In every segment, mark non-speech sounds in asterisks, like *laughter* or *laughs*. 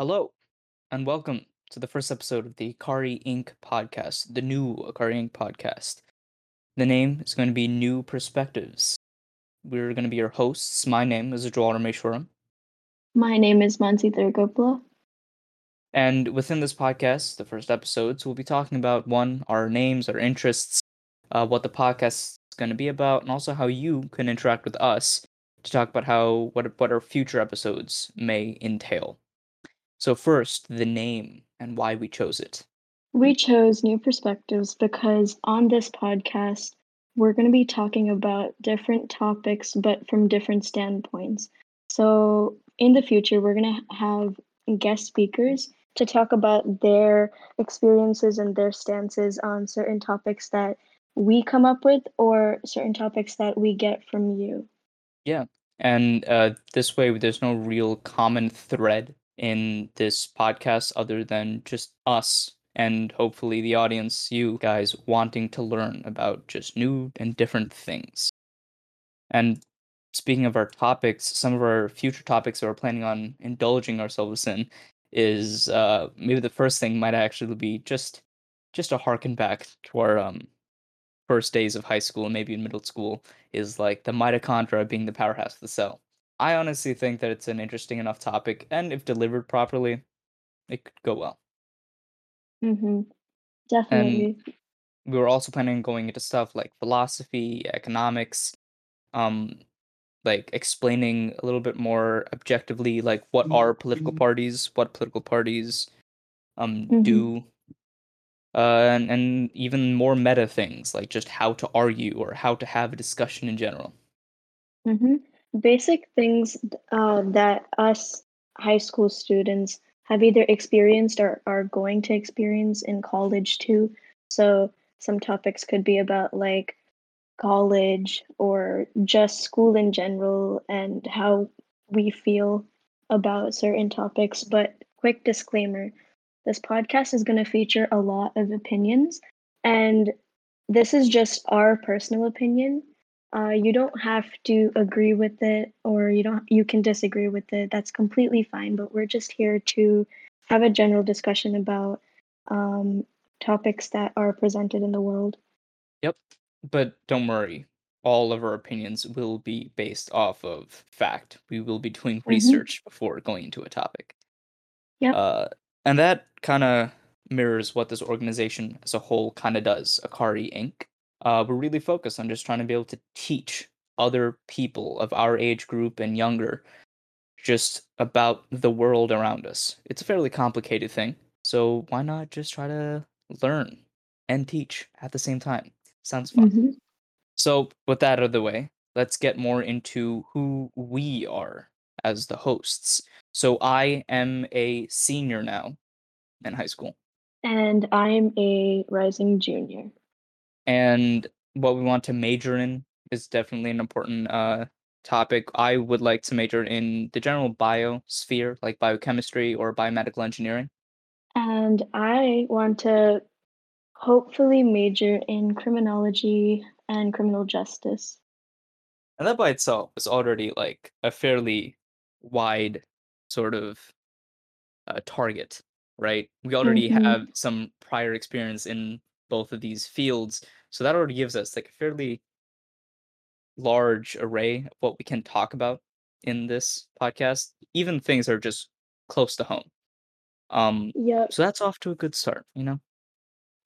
Hello, and welcome to the first episode of the Akari Inc. podcast, the new Akari Inc. podcast. The name is going to be New Perspectives. We're going to be your hosts. My name is Joel Rameshwaram. My name is Mansi Thurgopla. And within this podcast, the first episodes, we'll be talking about one, our names, our interests, uh, what the podcast is going to be about, and also how you can interact with us to talk about how what what our future episodes may entail. So first, the name and why we chose it. We chose New Perspectives because on this podcast, we're going to be talking about different topics, but from different standpoints. So in the future, we're going to have guest speakers to talk about their experiences and their stances on certain topics that we come up with or certain topics that we get from you. Yeah. And uh, this way, there's no real common thread in this podcast other than just us and hopefully the audience, you guys, wanting to learn about just new and different things. And speaking of our topics, some of our future topics that we're planning on indulging ourselves in is uh, maybe the first thing might actually be just just a harken back to our um, first days of high school, and maybe in middle school, is like the mitochondria being the powerhouse of the cell. I honestly think that it's an interesting enough topic, and if delivered properly, it could go well. Mm-hmm. And Definitely. we were also planning on going into stuff like philosophy, economics, um, like explaining a little bit more objectively, like what are political parties, what political parties um Mm-hmm. do, uh, and and even more meta things like just how to argue or how to have a discussion in general. Mm-hmm. Basic things uh, that us high school students have either experienced or are going to experience in college too. So some topics could be about like college or just school in general and how we feel about certain topics. But quick disclaimer this podcast is going to feature a lot of opinions, and this is just our personal opinion. Uh, you don't have to agree with it or you don't you can disagree with it that's completely fine but we're just here to have a general discussion about um, topics that are presented in the world Yep. But don't worry, all of our opinions will be based off of fact. We will be doing mm-hmm. research before going into a topic. yep Uh, and that kind of mirrors what this organization as a whole kind of does, Akari Inc. Uh, we're really focused on just trying to be able to teach other people of our age group and younger just about the world around us. It's a fairly complicated thing, so why not just try to learn and teach at the same time? Sounds fun. mm-hmm. So, with that out of the way, let's get more into who we are as the hosts. So, I am a senior now in high school. and i'm a rising junior And what we want to major in is definitely an important uh, topic. I would like to major in the general biosphere, like biochemistry or biomedical engineering. and i want to hopefully major in criminology and criminal justice And that by itself is already like a fairly wide sort of uh, target, right? We already mm-hmm. have some prior experience in both of these fields, so that already gives us like a fairly large array of what we can talk about in this podcast. Even things that are just close to home. Um, yep so that's off to a good start, you know.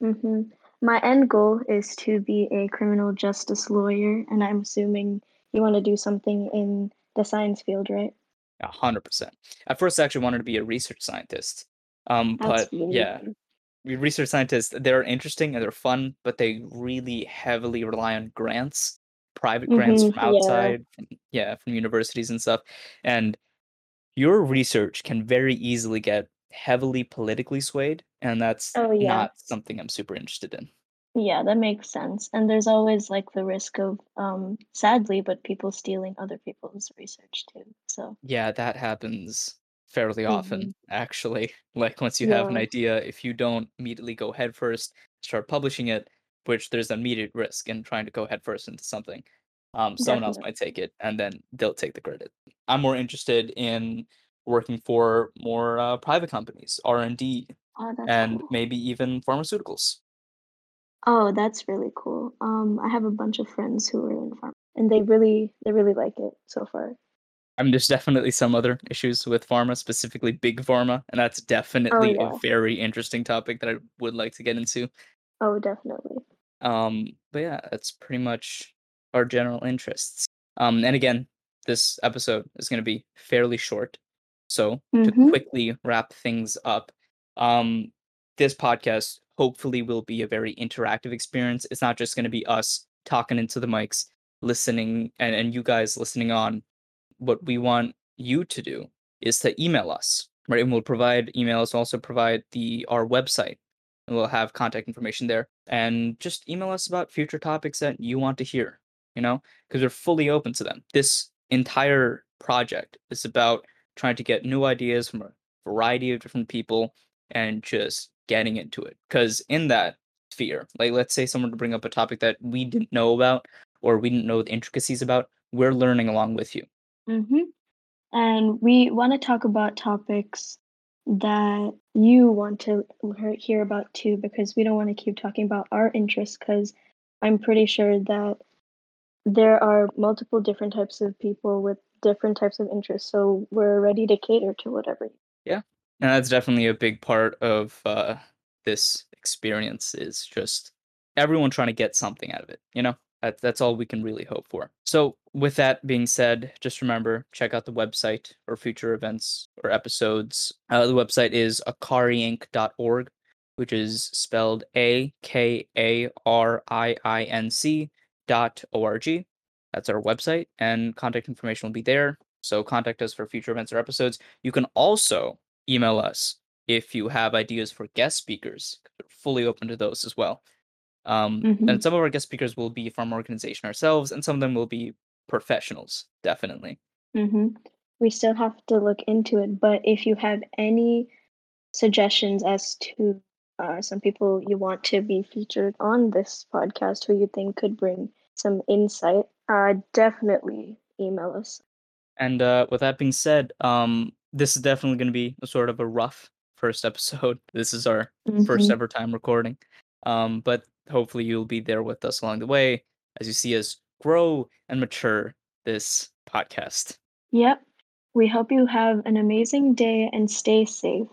Mm-hmm. My end goal is to be a criminal justice lawyer, and I'm assuming you want to do something in the science field, right? A hundred percent. At first, I actually wanted to be a research scientist. Um, but yeah, research scientists they're interesting and they're fun, but they really heavily rely on grants, private grants hmm from Yeah. outside, yeah, from universities and stuff. And your research can very easily get heavily politically swayed, and that's Oh, yeah. not something I'm super interested in. Yeah, that makes sense. And there's always like the risk of, um, sadly, but people stealing other people's research too. So, Yeah, that happens fairly hmm often, actually. *laughs* Like once you have an Yeah. idea, if you don't immediately go headfirst, start publishing it, which there's an immediate risk in trying to go headfirst into something. Um, someone else Definitely. might take it and then they'll take the credit. I'm more interested in working for more uh, private companies, R and D, Oh, that's and cool. maybe even pharmaceuticals. Oh, that's really cool. Um, I have a bunch of friends who are in pharma, and they really they really like it so far. I mean, there's definitely some other issues with pharma, specifically big pharma, and that's Oh definitely a very interesting topic that I would like to get into. Oh, definitely. Um, but yeah, that's pretty much our general interests. Um, and again, this episode is going to be fairly short. So to Mhm. quickly wrap things up, um, this podcast hopefully will be a very interactive experience. It's not just going to be us talking into the mics, listening, and, and you guys listening on. What we want you to do is to email us, right? And we'll provide emails, also provide the our website and we'll have contact information there. And just email us about future topics that you want to hear, you know, because we're fully open to them. This entire project is about trying to get new ideas from a variety of different people and just getting into it. Because in that sphere, like let's say someone to bring up a topic that we didn't know about or we didn't know the intricacies about, we're learning along with you. Mhm. And we want to talk about topics that you want to hear hear about too, because we don't want to keep talking about our interests. Because I'm pretty sure that there are multiple different types of people with different types of interests. So we're ready to cater to whatever. Yeah. And that's definitely a big part of uh, this experience is just everyone trying to get something out of it, you know? That, that's all we can really hope for. So, with that being said, just remember check out the website or future events or episodes. Uh, the website is akariinc.org, which is spelled A K A R I I N C dot O R G. That's our website, and contact information will be there. So, contact us for future events or episodes. You can also email us if you have ideas for guest speakers. We're fully open to those as well. Um, and Mhm. some of our guest speakers will be from our organization ourselves, and some of them will be professionals, definitely. Mhm. We still have to look into it, but if you have any suggestions as to uh, some people you want to be featured on this podcast who you think could bring some insight, uh, definitely email us. And uh, with that being said, um, this is definitely going to be a sort of a rough first episode. *laughs* This is our first Mhm. ever time recording, um, but hopefully you'll be there with us along the way as you see us grow and mature this podcast. Yep. We hope you have an amazing day and stay safe.